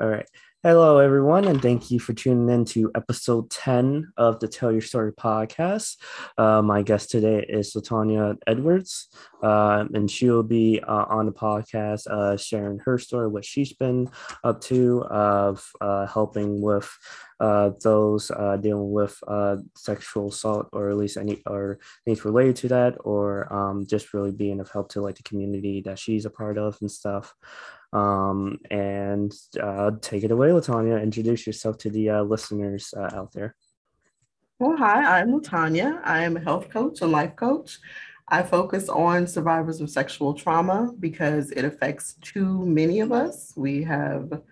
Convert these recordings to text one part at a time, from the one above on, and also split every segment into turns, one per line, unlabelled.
All right. Hello, everyone, and thank you for tuning in to episode 10 of the Tell Your Story podcast. Uh, my guest today is Latanya Edwards, uh, and she will be uh, on the podcast uh, sharing her story, what she's been up to, of uh, helping with uh, those dealing with sexual assault, or at least any or things related to that, or um, just really being of help to like the community that she's a part of and stuff. Um, and uh, take it away, Latanya. Introduce yourself to the uh, listeners uh, out there.
Well, hi, I'm Latanya. I am a health coach and life coach. I focus on survivors of sexual trauma because it affects too many of us. We have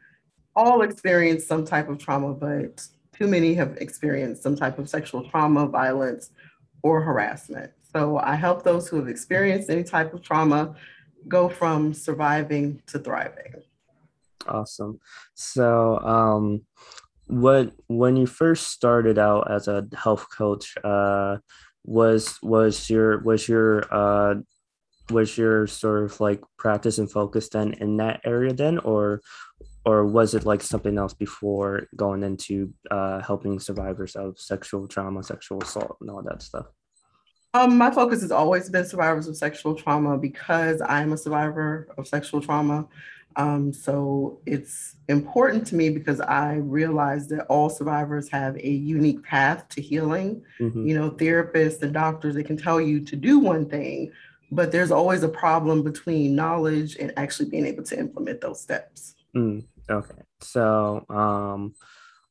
all experienced some type of trauma, but too many have experienced some type of sexual trauma, violence, or harassment. So I help those who have experienced any type of trauma go from surviving to thriving.
Awesome. So, um, what when you first started out as a health coach, uh, was was your was your uh, was your sort of like practice and focus then in that area then, or or was it like something else before going into uh, helping survivors of sexual trauma, sexual assault, and all that stuff?
Um, my focus has always been survivors of sexual trauma because I'm a survivor of sexual trauma. Um, so it's important to me because I realize that all survivors have a unique path to healing. Mm-hmm. You know, therapists and doctors, they can tell you to do one thing, but there's always a problem between knowledge and actually being able to implement those steps.
Mm, okay. So, um,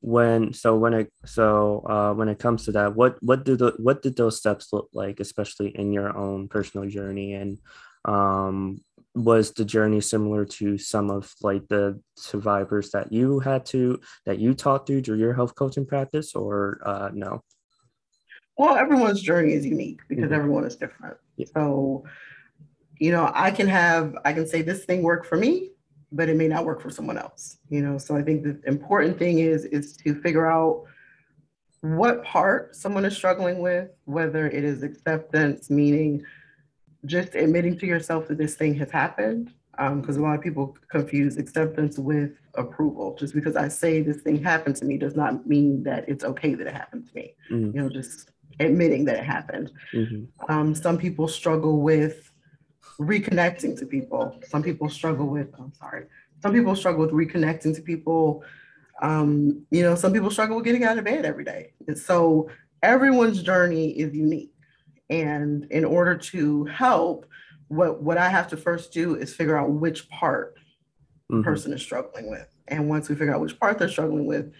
when so when it so uh, when it comes to that what what did the what did those steps look like especially in your own personal journey and um was the journey similar to some of like the survivors that you had to that you taught through through your health coaching practice or uh no
well everyone's journey is unique because mm-hmm. everyone is different yeah. so you know i can have i can say this thing worked for me but it may not work for someone else you know so i think the important thing is is to figure out what part someone is struggling with whether it is acceptance meaning just admitting to yourself that this thing has happened because um, a lot of people confuse acceptance with approval just because i say this thing happened to me does not mean that it's okay that it happened to me mm-hmm. you know just admitting that it happened mm-hmm. um, some people struggle with reconnecting to people. Some people struggle with, I'm sorry, some people struggle with reconnecting to people. Um, you know, some people struggle with getting out of bed every day. And so everyone's journey is unique. And in order to help, what, what I have to first do is figure out which part mm-hmm. the person is struggling with. And once we figure out which part they're struggling with,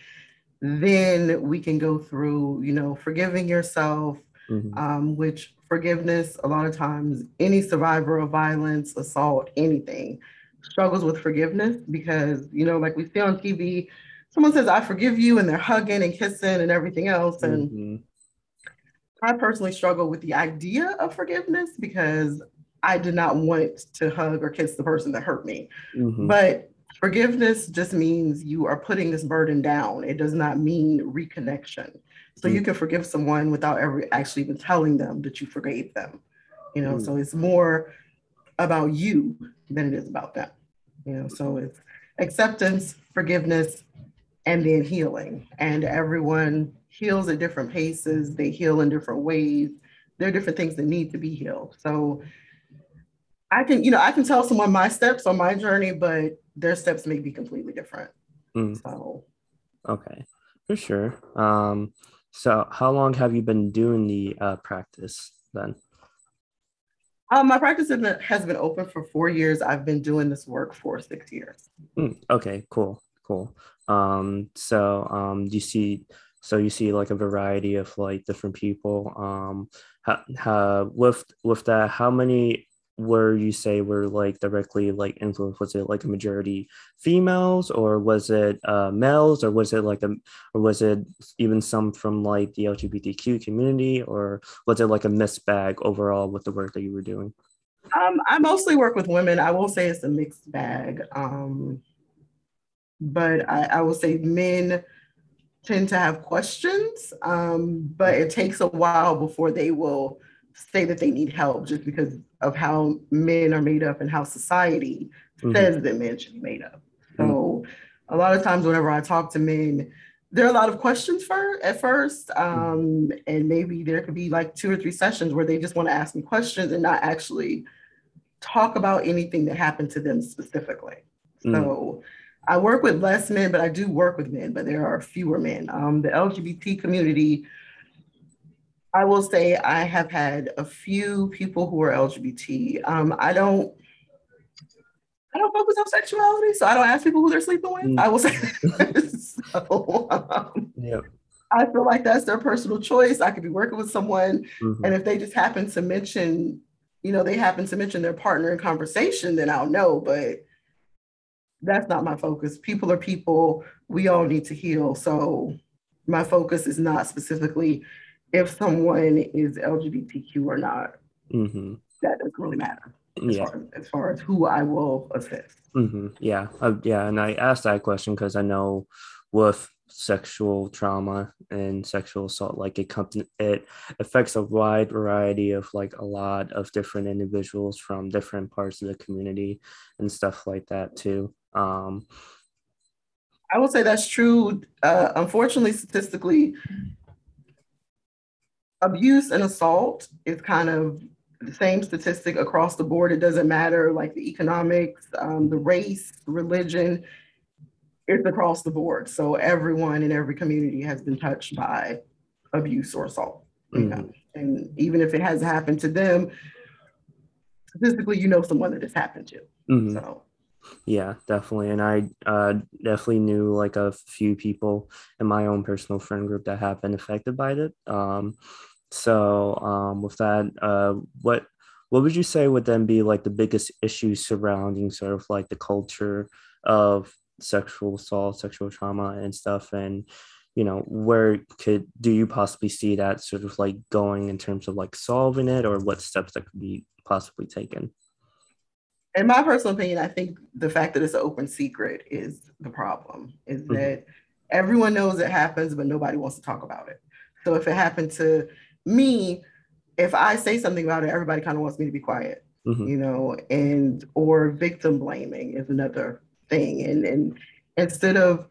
then we can go through, you know, forgiving yourself, mm-hmm. um, which forgiveness, a lot of times, any survivor of violence, assault, anything struggles with forgiveness because, you know, like we see on TV, someone says, I forgive you, and they're hugging and kissing and everything else. And mm-hmm. I personally struggle with the idea of forgiveness because I did not want to hug or kiss the person that hurt me. Mm-hmm. But forgiveness just means you are putting this burden down. It does not mean reconnection. So mm. you can forgive someone without ever actually even telling them that you forgave them. You know, mm. so it's more about you than it is about them. You know, so it's acceptance, forgiveness, and then healing. And everyone heals at different paces, they heal in different ways. There are different things that need to be healed. So I can, you know, I can tell someone my steps on my journey, but their steps may be completely different. Mm. So
okay, for sure. Um, so, how long have you been doing the uh, practice then?
Um, my practice has been open for four years. I've been doing this work for six years.
Mm, okay, cool, cool. Um, so, um, do you see? So you see like a variety of like different people. Um, how, how, with with that, how many where you say were like directly like influenced? Was it like a majority females or was it uh, males or was it like a or was it even some from like the lgbtq community or was it like a mixed bag overall with the work that you were doing?
Um, i mostly work with women. I will say it's a mixed bag um, but I, I will say men tend to have questions um, but it takes a while before they will say that they need help just because of how men are made up and how society mm-hmm. says that men should be made up. So a lot of times whenever I talk to men, there are a lot of questions for at first, um, and maybe there could be like two or three sessions where they just want to ask me questions and not actually talk about anything that happened to them specifically. Mm. So I work with less men, but I do work with men, but there are fewer men. Um, the LGBT community, I will say I have had a few people who are LGBT. Um, I don't I don't focus on sexuality, so I don't ask people who they're sleeping with. Mm. I will say so. Um, yep. I feel like that's their personal choice. I could be working with someone, mm-hmm. and if they just happen to mention, you know, they happen to mention their partner in conversation, then I'll know. But that's not my focus. People are people. We all need to heal. So my focus is not specifically if someone is LGBTQ or not. Mm-hmm. That doesn't really matter as, yeah. far, as far as who I will assist.
Mm-hmm. Yeah, uh, yeah, and I asked that question because I know with sexual trauma and sexual assault, like it comes, it affects a wide variety of like a lot of different individuals from different parts of the community and stuff like that too. Um,
I would say that's true. Uh, unfortunately, statistically, abuse and assault is kind of the same statistic across the board. It doesn't matter like the economics, um, the race, religion, it's across the board. So everyone in every community has been touched by abuse or assault. Mm-hmm. You know? And even if it hasn't happened to them, statistically, you know someone that it's happened to. Mm-hmm. So
yeah definitely and i uh, definitely knew like a few people in my own personal friend group that have been affected by it um, so um, with that, uh, what what would you say would then be like the biggest issues surrounding sort of like the culture of sexual assault, sexual trauma, and stuff, and you know where could do you possibly see that sort of like going in terms of like solving it, or what steps that could be possibly taken?
In my personal opinion, I think the fact that it's an open secret is the problem. Is mm-hmm. that everyone knows it happens, but nobody wants to talk about it. So if it happened to me, if I say something about it, everybody kind of wants me to be quiet, mm-hmm. you know, and or victim blaming is another thing. And and instead of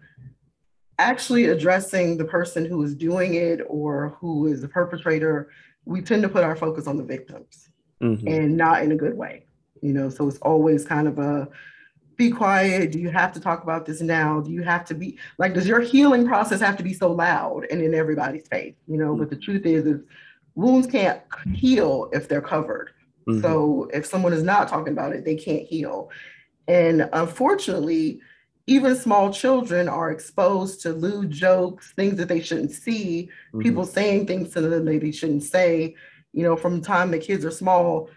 actually addressing the person who is doing it or who is the perpetrator, we tend to put our focus on the victims mm-hmm. and not in a good way. You know, so it's always kind of a be quiet. Do you have to talk about this now? Do you have to be like, does your healing process have to be so loud and in everybody's face? You know, mm-hmm. but the truth is, is wounds can't heal if they're covered. Mm-hmm. So if someone is not talking about it, they can't heal. And unfortunately, even small children are exposed to lewd jokes, things that they shouldn't see, mm-hmm. people saying things to them that they shouldn't say. You know, from the time the kids are small,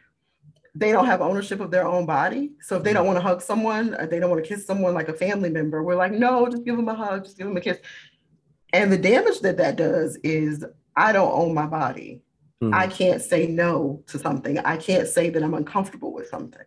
they don't have ownership of their own body. So if they don't want to hug someone, or they don't want to kiss someone like a family member, we're like, no, just give them a hug, just give them a kiss. And the damage that that does is I don't own my body. Mm-hmm. I can't say no to something. I can't say that I'm uncomfortable with something,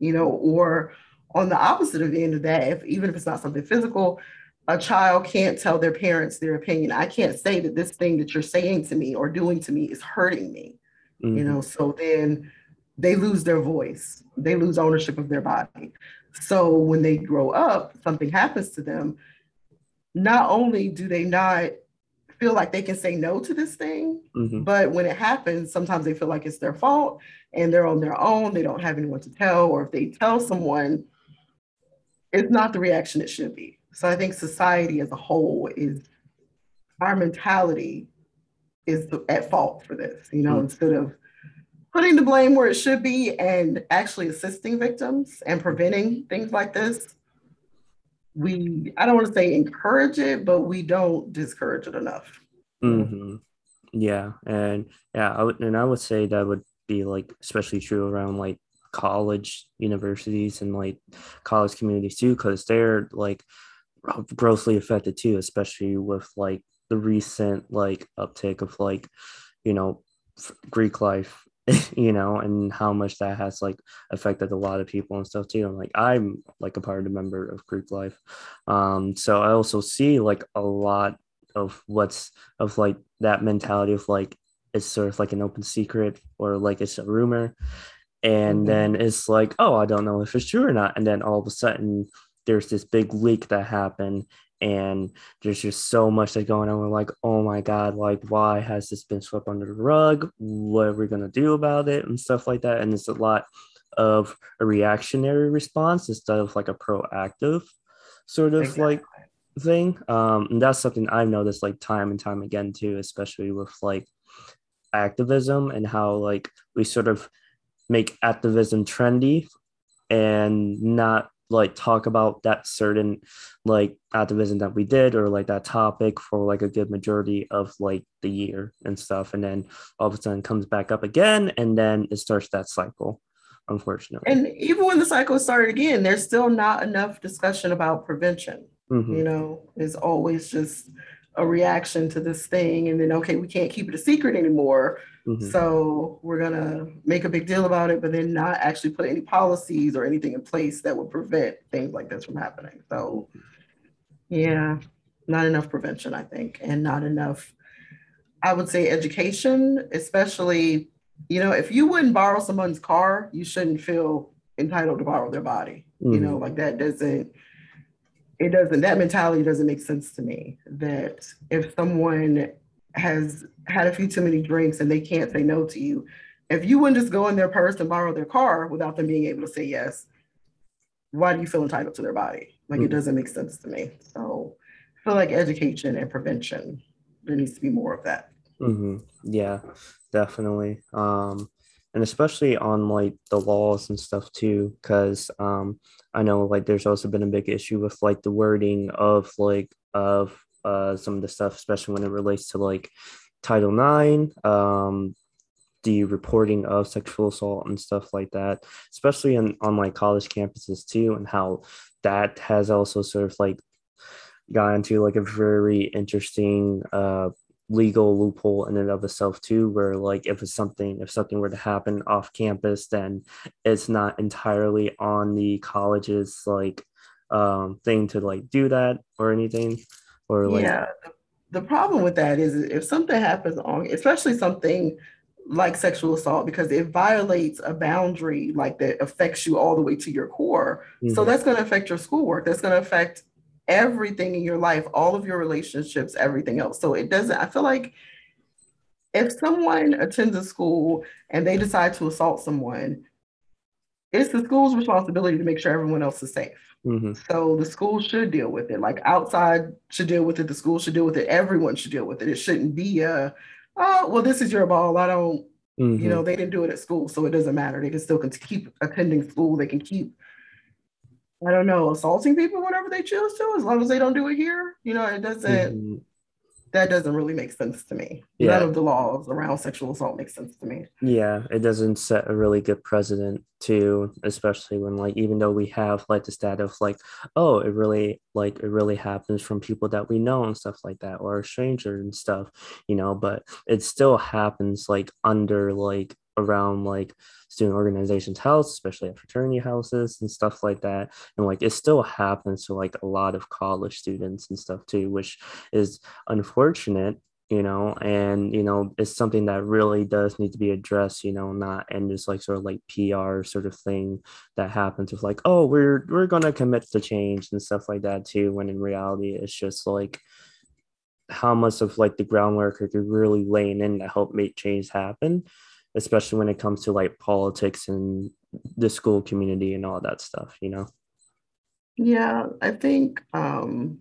you know, or on the opposite of the end of that, if even if it's not something physical, a child can't tell their parents their opinion. I can't say that this thing that you're saying to me or doing to me is hurting me. Mm-hmm. You know, so then they lose their voice, they lose ownership of their body. So when they grow up, something happens to them. Not only do they not feel like they can say no to this thing, mm-hmm. but when it happens, sometimes they feel like it's their fault and they're on their own. They don't have anyone to tell, or if they tell someone, it's not the reaction it should be. So I think society as a whole is our mentality is at fault for this, you know, mm-hmm. instead of putting the blame where it should be and actually assisting victims and preventing things like this we i don't want to say encourage it but we don't discourage it enough
mm-hmm. yeah and yeah I would, and i would say that would be like especially true around like college universities and like college communities too because they're like grossly affected too especially with like the recent like uptick of like you know greek life you know, and how much that has like affected a lot of people and stuff too. And like I'm like a part of the member of Greek life. Um, so I also see like a lot of what's of like that mentality of like it's sort of like an open secret or like it's a rumor. And mm-hmm. then it's like, oh, I don't know if it's true or not. And then all of a sudden there's this big leak that happened and there's just so much that's going on. We're like, oh my god, like why has this been swept under the rug? What are we gonna do about it and stuff like that? And it's a lot of a reactionary response instead of like a proactive sort of exactly. like thing. Um, and that's something I've noticed like time and time again too, especially with like activism and how like we sort of make activism trendy and not like talk about that certain like activism that we did or like that topic for like a good majority of like the year and stuff. And then all of a sudden comes back up again and then it starts that cycle unfortunately.
And even when the cycle started again there's still not enough discussion about prevention. Mm-hmm. you know it's always just a reaction to this thing and then okay we can't keep it a secret anymore mm-hmm. so we're going to make a big deal about it but then not actually put any policies or anything in place that would prevent things like this from happening so yeah not enough prevention i think and not enough i would say education especially you know if you wouldn't borrow someone's car you shouldn't feel entitled to borrow their body mm-hmm. you know like that doesn't it doesn't that mentality doesn't make sense to me that if someone has had a few too many drinks and they can't say no to you. If you wouldn't just go in their purse and borrow their car without them being able to say yes why do you feel entitled to their body? Like mm-hmm. it doesn't make sense to me. So i feel like education and prevention there needs to be more of that.
Mm-hmm. yeah definitely. Um and especially on like the laws and stuff too because um i know like there's also been a big issue with like the wording of like of uh some of the stuff especially when it relates to like title IX, um the reporting of sexual assault and stuff like that especially in on like college campuses too and how that has also sort of like got into like a very interesting uh legal loophole in and of itself too where like if it's something if something were to happen off campus then it's not entirely on the college's like um thing to like do that or anything or like
yeah the problem with that is if something happens on especially something like sexual assault because it violates a boundary like that affects you all the way to your core mm-hmm. so that's going to affect your schoolwork that's going to affect everything in your life, all of your relationships, everything else. So it doesn't, I feel like if someone attends a school and they decide to assault someone, it's the school's responsibility to make sure everyone else is safe. Mm-hmm. So the school should deal with it. Like outside should deal with it. The school should deal with it. Everyone should deal with it. It shouldn't be a, oh, well, this is your ball. I don't, mm-hmm. you know, they didn't do it at school, so it doesn't matter. They can still keep attending school. They can keep I don't know, assaulting people whenever they choose to, as long as they don't do it here. You know, it doesn't. Mm-hmm. That doesn't really make sense to me. Yeah. None of the laws around sexual assault make sense to me.
Yeah, it doesn't set a really good precedent to, especially when like even though we have like the stat of like, oh, it really like it really happens from people that we know and stuff like that, or strangers and stuff, you know, but it still happens like under like around like student organizations house especially at fraternity houses and stuff like that. And like it still happens to like a lot of college students and stuff too which is unfortunate you know? And you know it's something that really does need to be addressed you know not and just like sort of like pr sort of thing that happens with like oh we're we're gonna commit to change and stuff like that too when in reality it's just like how much of like the groundwork are you really laying in to help make change happen especially when it comes to like politics and the school community and all that stuff, you know?
Yeah, I think um,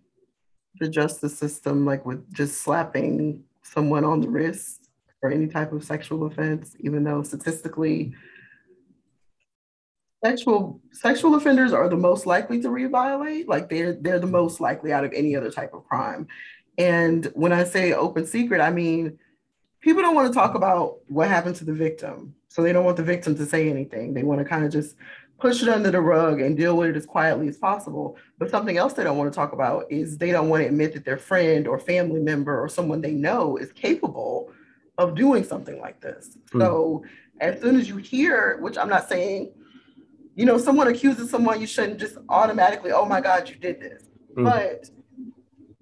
the justice system, like with just slapping someone on the wrist for any type of sexual offense, even though statistically, sexual sexual offenders are the most likely to reviolate. Like they're they're the most likely out of any other type of crime. And when I say open secret, I mean people don't want to talk about what happened to the victim. So they don't want the victim to say anything. They want to kind of just push it under the rug and deal with it as quietly as possible. But something else they don't want to talk about is they don't want to admit that their friend or family member or someone they know is capable of doing something like this. Mm. So as soon as you hear, which I'm not saying, you know, someone accuses someone, you shouldn't just automatically, oh my God, you did this. Mm. But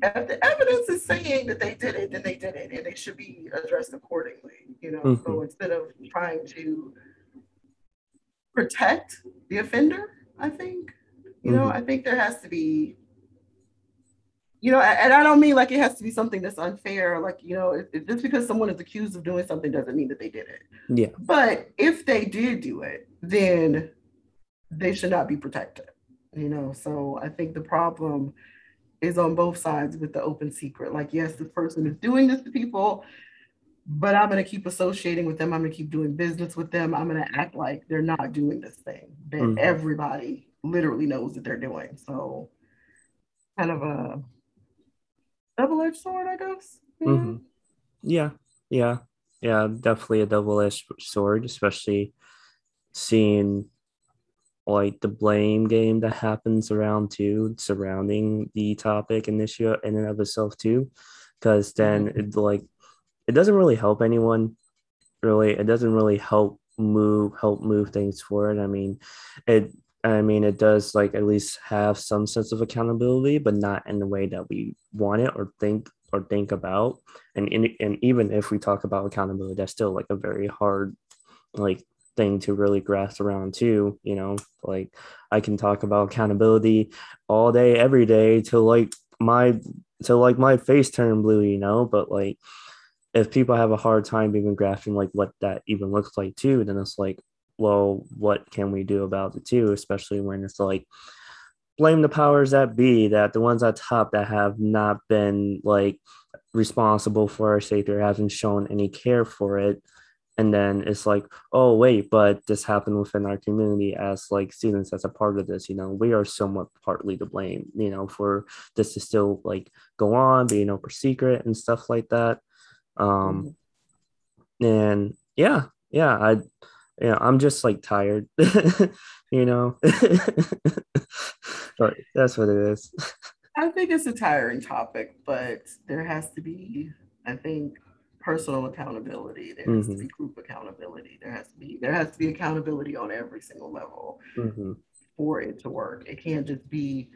if the evidence is saying that they did it, then they did it, and they should be addressed accordingly. You know, mm-hmm. so instead of trying to protect the offender, I think You know, mm-hmm. I think there has to be, you know, and I don't mean like it has to be something that's unfair. Like, you know, if, if just because someone is accused of doing something doesn't mean that they did it.
Yeah.
But if they did do it, then they should not be protected. You know, so I think the problem is on both sides with the open secret. Like, yes, this person is doing this to people, but I'm going to keep associating with them. I'm going to keep doing business with them. I'm going to act like they're not doing this thing that mm-hmm. everybody literally knows that they're doing. So, kind of a double edged sword, I guess.
Mm-hmm. yeah, yeah, yeah, definitely a double edged sword, especially seeing like the blame game that happens around too surrounding the topic and issue in and of itself too. Because then mm-hmm. it like it doesn't really help anyone really. It doesn't really help move help move things forward. I mean it i mean it does like at least have some sense of accountability but not in the way that we want it or think or think about. And in, and even if we talk about accountability that's still like a very hard like thing to really grasp around too you know like i can talk about accountability all day every day till like my till like my face turn blue you know but like if people have a hard time even grasping like what that even looks like too, then it's like, well, what can we do about it too? Especially when it's like blame the powers that be, that the ones at top that have not been like responsible for our safety or haven't shown any care for it. And then it's like, oh wait, but this happened within our community as like students as a part of this, you know, we are somewhat partly to blame, you know, for this to still like go on, being open secret and stuff like that. Um, and yeah, yeah, I, yeah, I'm just like tired, you know, but that's what it is.
I think it's a tiring topic, but there has to be, I think, personal accountability. There has mm-hmm. to be group accountability. There has to be there has to be accountability on every single level mm-hmm. for it to work. It can't just be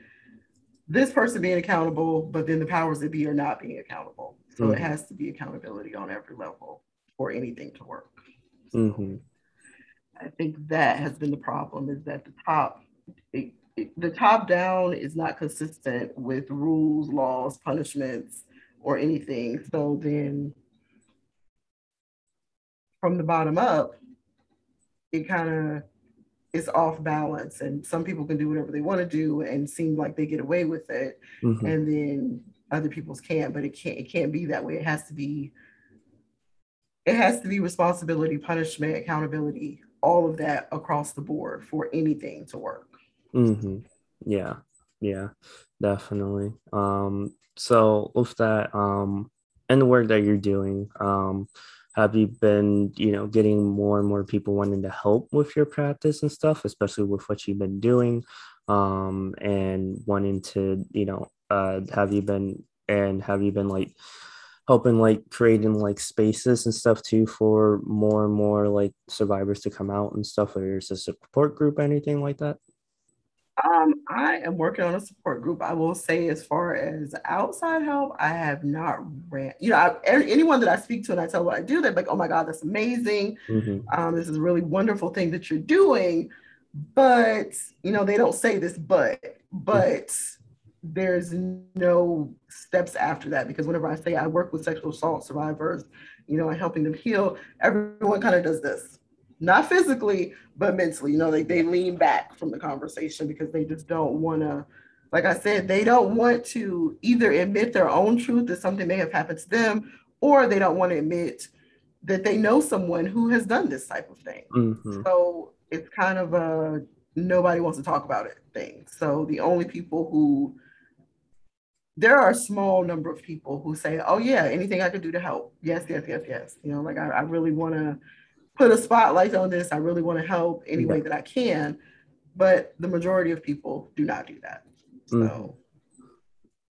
this person being accountable, but then the powers that be are not being accountable. So mm-hmm. it has to be accountability on every level for anything to work. So mm-hmm. I think that has been the problem is that the top, it, it, the top down is not consistent with rules, laws, punishments, or anything. So then from the bottom up, it kind of is off balance. And some people can do whatever they want to do and seem like they get away with it mm-hmm. and then other people's can't but it can't it can't be that way. It has to be it has to be responsibility punishment accountability all of that across the board for anything to work.
Mm-hmm. yeah. Yeah. Definitely. Um so with that um and the work that you're doing um have you been you know getting more and more people wanting to help with your practice and stuff especially with what you've been doing um and wanting to you know uh have you been and have you been like helping like creating like spaces and stuff too for more and more like survivors to come out and stuff or is a support group anything like that
um, I am working on a support group. I will say, as far as outside help, I have not ran. You know, I, anyone that I speak to and I tell what I do, they're like, "Oh my God, that's amazing! Mm-hmm. Um, this is a really wonderful thing that you're doing." But you know, they don't say this, but but there's no steps after that because whenever I say I work with sexual assault survivors, you know, and helping them heal, everyone kind of does this not physically, but mentally. You know, they, they lean back from the conversation because they just don't want to, like I said, they don't want to either admit their own truth that something may have happened to them, or they don't want to admit that they know someone who has done this type of thing. Mm-hmm. So it's kind of a nobody wants to talk about it thing. So the only people who there are a small number of people who say, "Oh yeah, anything I could do to help." Yes, yes, yes, yes. You know, like I, I really want to put a spotlight on this. I really want to help any way that I can. But the majority of people do not do that. So, mm.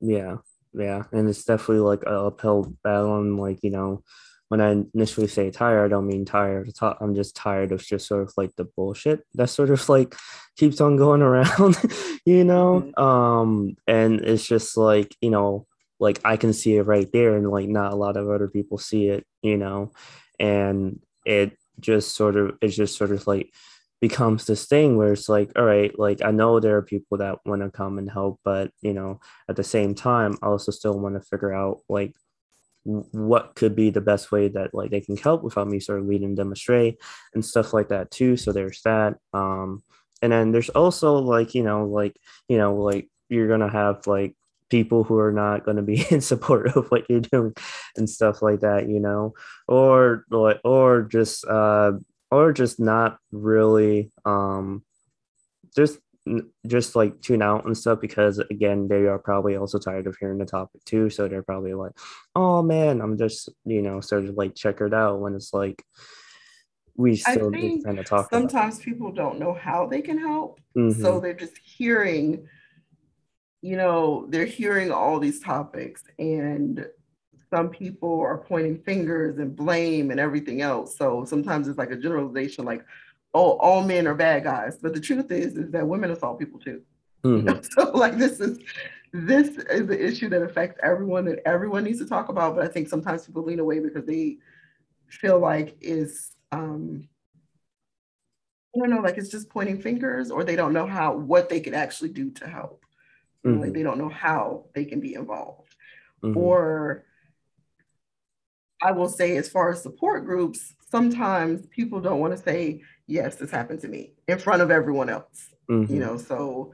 yeah, yeah. And it's definitely like a uphill battle. And like, you know, when I initially say tired, I don't mean tired. I'm just tired of just sort of like the bullshit that sort of like keeps on going around, you know? Mm-hmm. Um, and it's just like, you know, like I can see it right there and like not a lot of other people see it, you know, and it just sort of it's just sort of like becomes this thing where it's like all right like i know there are people that want to come and help but you know at the same time i also still want to figure out like what could be the best way that like they can help without me sort of leading them astray and stuff like that too. So there's that um and then there's also like you know like you know like you're gonna have like people who are not going to be in support of what you're doing and stuff like that you know or or just uh or just not really um just just like tune out and stuff because again they are probably also tired of hearing the topic too so they're probably like oh man i'm just you know sort of like checkered out when it's like we still
kind of talk sometimes people don't know how they can help mm-hmm. so they're just hearing you know they're hearing all these topics and some people are pointing fingers and blame and everything else so sometimes it's like a generalization like oh, all men are bad guys. But the truth is, is that women assault people too. Mm-hmm. You know? So like this is this is the issue that affects everyone that everyone needs to talk about. But I think sometimes people lean away because they feel like is um I don't know, like it's just pointing fingers, or they don't know how what they can actually do to help. Mm-hmm. Like they don't know how they can be involved. Mm-hmm. Or I will say, as far as support groups, sometimes people don't want to say, yes, this happened to me in front of everyone else. Mm-hmm. You know, so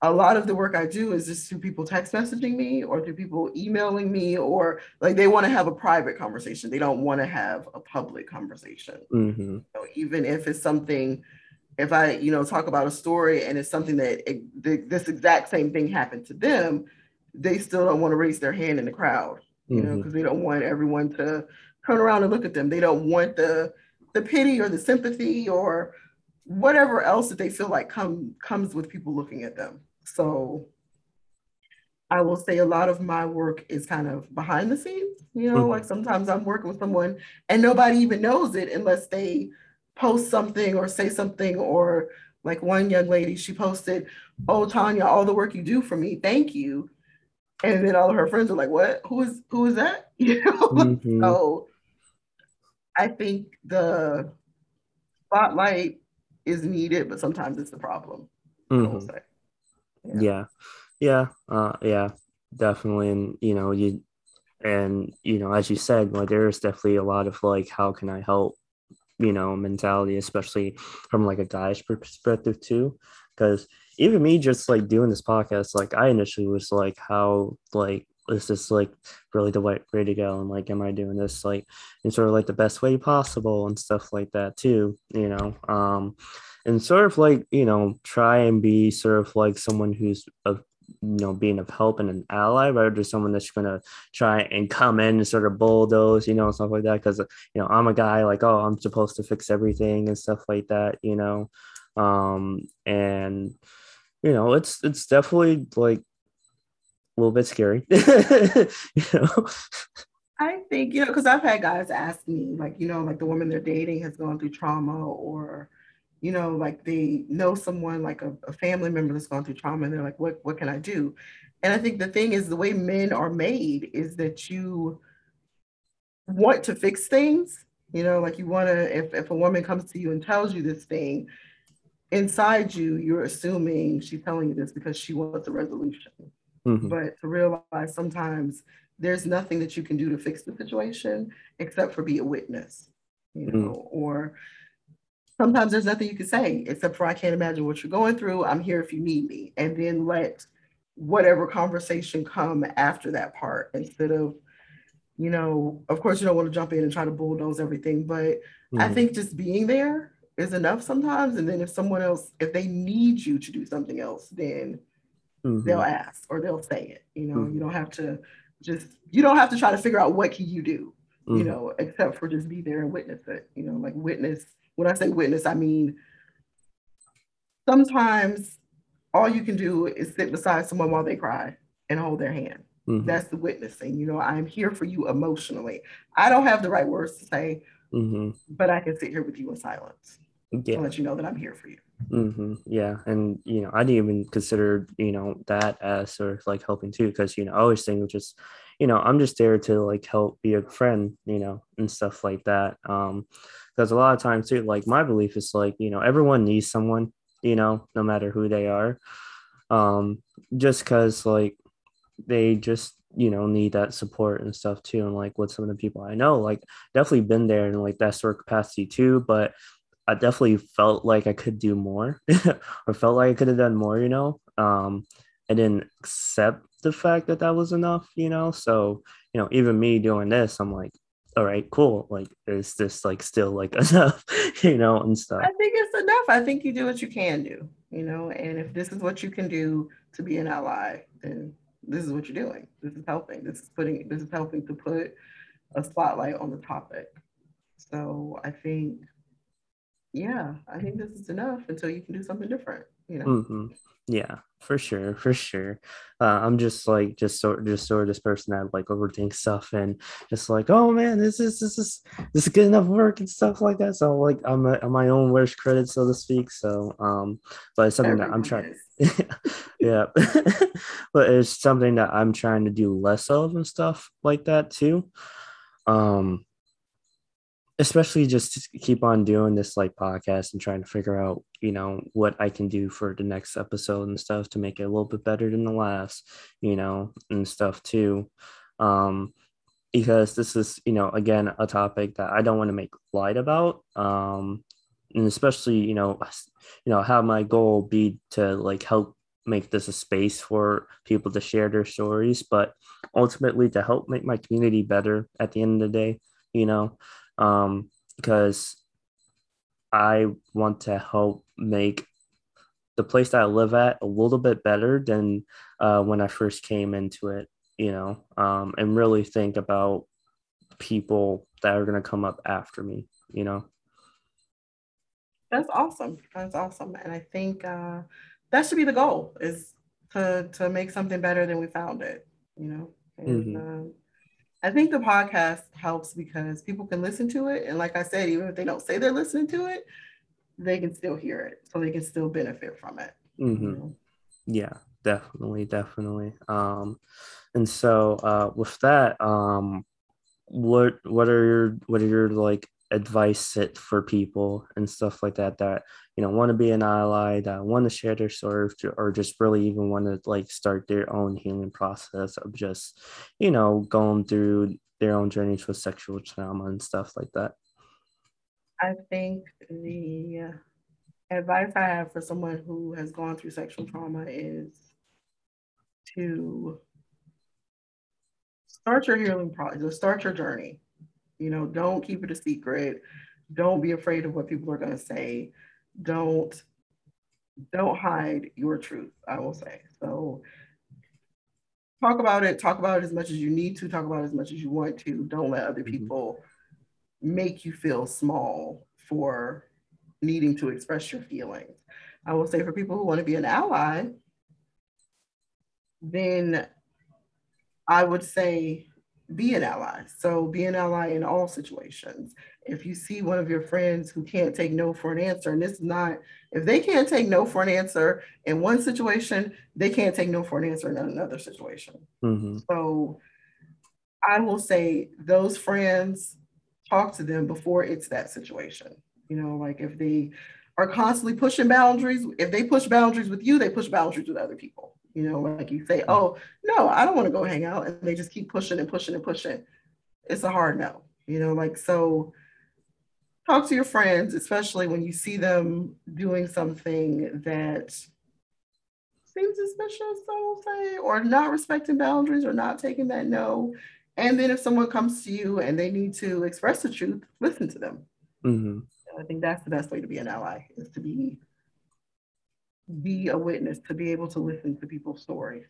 a lot of the work I do is just through people text messaging me or through people emailing me or like they want to have a private conversation. They don't want to have a public conversation. Mm-hmm. So even if it's something, if I, you know, talk about a story and it's something that it, this exact same thing happened to them, they still don't want to raise their hand in the crowd, you mm-hmm. know, because they don't want everyone to turn around and look at them. They don't want the the pity or the sympathy or whatever else that they feel like come comes with people looking at them. So I will say a lot of my work is kind of behind the scenes. You know, mm-hmm. like sometimes I'm working with someone and nobody even knows it unless they post something or say something or like one young lady, she posted, "Oh Tanya, all the work you do for me, thank you." And then all of her friends are like, "What? Who is who is that?" You know. Mm-hmm. so I think the spotlight is needed, but sometimes it's the problem. Mm-hmm.
Yeah. yeah. Yeah. Uh, yeah. Definitely. And, you know, you, and, you know, as you said, like, there's definitely a lot of like, how can I help, you know, mentality, especially from like a guy's perspective too. Cause even me just like doing this podcast, like, I initially was like, how, like, is this like really the right way to go and like am i doing this like in sort of like the best way possible and stuff like that too you know um and sort of like you know try and be sort of like someone who's of you know being of help and an ally rather than someone that's going to try and come in and sort of bulldoze you know stuff like that because you know i'm a guy like oh i'm supposed to fix everything and stuff like that you know um and you know it's it's definitely like a little bit scary. you
know? I think, you know, because I've had guys ask me, like, you know, like the woman they're dating has gone through trauma or, you know, like they know someone like a, a family member that's gone through trauma and they're like, what, what can I do? And I think the thing is the way men are made is that you want to fix things. You know, like you want to, if, if a woman comes to you and tells you this thing, inside you, you're assuming she's telling you this because she wants a resolution. Mm-hmm. But to realize sometimes there's nothing that you can do to fix the situation except for be a witness, you know, mm-hmm. or sometimes there's nothing you can say except for I can't imagine what you're going through. I'm here if you need me. And then let whatever conversation come after that part instead of, you know, of course you don't want to jump in and try to bulldoze everything, but mm-hmm. I think just being there is enough sometimes. And then if someone else, if they need you to do something else, then mm-hmm. they'll ask or they'll say it. You know, mm-hmm. you don't have to just you don't have to try to figure out what can you do, you know, except for just be there and witness it. You know, like witness. When I say witness, I mean sometimes all you can do is sit beside someone while they cry and hold their hand. Mm-hmm. That's the witnessing. You know, I'm here for you emotionally. I don't have the right words to say, mm-hmm. but I can sit here with you in silence yeah. to let you know that I'm here for you.
Mm-hmm. Yeah, and you know, I didn't even consider you know that as sort of like helping too, because you know, I always think just, you know, I'm just there to like help be a friend, you know, and stuff like that. Um, because a lot of times too, like my belief is like you know, everyone needs someone, you know, no matter who they are. Um, just because like they just you know need that support and stuff too and like with some of the people i know like definitely been there in like that sort of capacity too but I definitely felt like I could do more or felt like I could have done more, you know. Um, I didn't accept the fact that that was enough, you know. So, you know, even me doing this, I'm like, all right, cool. Like, is this like still like enough, you know, and stuff?
I think it's enough. I think you do what you can do, you know, and if this is what you can do to be an ally, then this is what you're doing. This is helping. This is putting, this is helping to put a spotlight on the topic. So I think yeah, I think this is enough until you can do something different, you know?
Mm-hmm. Yeah, for sure, for sure. Uh, I'm just like just sort just sort of this person that like overthinks stuff and just like, oh man, this is this is this is good enough work and stuff like that. So like I'm, a, I'm my own worst critic, so to speak. So um, but it's something Everyone that I'm trying. yeah, but it's something that I'm trying to do less of and stuff like that too. Um, especially just keep on doing this like podcast and trying to figure out you know what i can do for the next episode and stuff to make it a little bit better than the last you know and stuff too. Um because this is you know again a topic that i don't want to make light about um and especially you know you know how my goal be to like help make this a space for people to share their stories but ultimately to help make my community better at the end of the day you know um, because I want to help make the place that I live at a little bit better than uh, when I first came into it, you know, um, and really think about people that are going to come up after me, you know.
That's awesome. That's awesome. And I think uh, that should be the goal is to, to make something better than we found it, you know. And, mm-hmm. uh, I think the podcast helps because people can listen to it. And like I said, even if they don't say they're listening to it, they can still hear it. So they can still benefit from it.
Mm-hmm. You know? Yeah, definitely, definitely. Um, and so uh, with that, um, what what are your what are your like advice set for people and stuff like that that you know want to be an ally that want to share their story or just really even want to like start their own healing process of just you know going through their own journeys with sexual trauma and stuff like that.
I think the advice i have for someone who has gone through sexual trauma is to start your healing process start your journey you know, don't keep it a secret. Don't be afraid of what people are going to say. Don't don't hide your truth, I will say. So talk about it, talk about it as much as you need to, talk about it as much as you want to. Don't let other mm-hmm. people make you feel small for needing to express your feelings. I will say for people who want to be an ally, then I would say be an ally. So be an ally in all situations. If you see one of your friends who can't take no for an answer, and this is not, if they can't take no for an answer in one situation, they can't take no for an answer in another situation. Mm-hmm. So I will say those friends, talk to them before it's that situation. You know, like if they are constantly pushing boundaries, if they push boundaries with you, they push boundaries with other people. You know, like you say, oh, no, I don't want to go hang out. And they just keep pushing and pushing and pushing. It's a hard no. You know, like, so talk to your friends, especially when you see them doing something that seems suspicious, I will say, or not respecting boundaries or not taking that no. And then if someone comes to you and they need to express the truth, listen to them. Mm-hmm. I think that's the best way to be an ally is to be be a witness, to be able to listen to people's stories.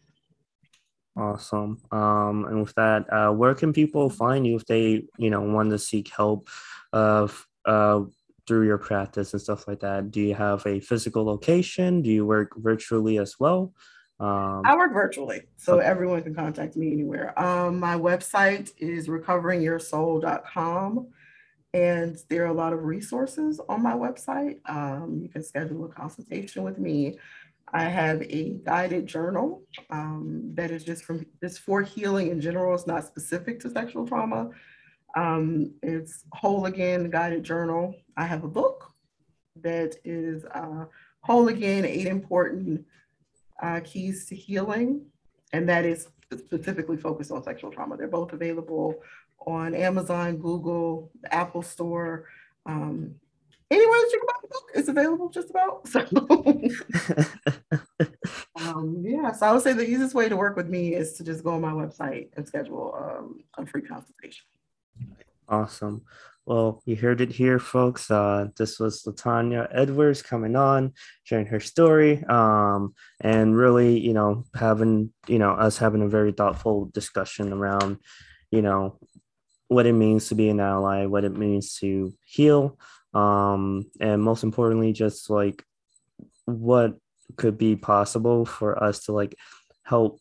Awesome. Um, and with that, uh, where can people find you if they, you know, want to seek help of uh, through your practice and stuff like that? Do you have a physical location? Do you work virtually as well?
Um, I work virtually, so okay. everyone can contact me anywhere. Um, my website is recoveringyoursoul.com And there are a lot of resources on my website. Um, you can schedule a consultation with me. I have a guided journal um, that is just from just for healing in general. It's not specific to sexual trauma. Um, it's Whole Again guided journal. I have a book that is uh, Whole Again: Eight Important uh, Keys to Healing, and that is specifically focused on sexual trauma. They're both available on Amazon, Google, Apple Store. Um, anywhere that you can buy the book, it's available just about. So, um, yeah, so I would say the easiest way to work with me is to just go on my website and schedule um, a free consultation.
Awesome. Well, you heard it here, folks. Uh, this was Latanya Edwards coming on, sharing her story, um, and really, you know, having, you know, us having a very thoughtful discussion around, you know, what it means to be an ally, what it means to heal, um, and most importantly, just like what could be possible for us to like help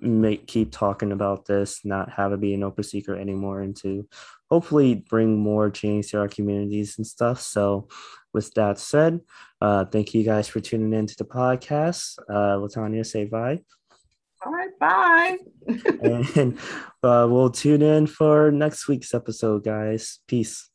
make keep talking about this, not have it be an open secret anymore, and to hopefully bring more change to our communities and stuff. So, with that said, uh, thank you guys for tuning in to the podcast. Uh, Latanya, say bye.
All right, bye.
and uh, we'll tune in for next week's episode, guys. Peace.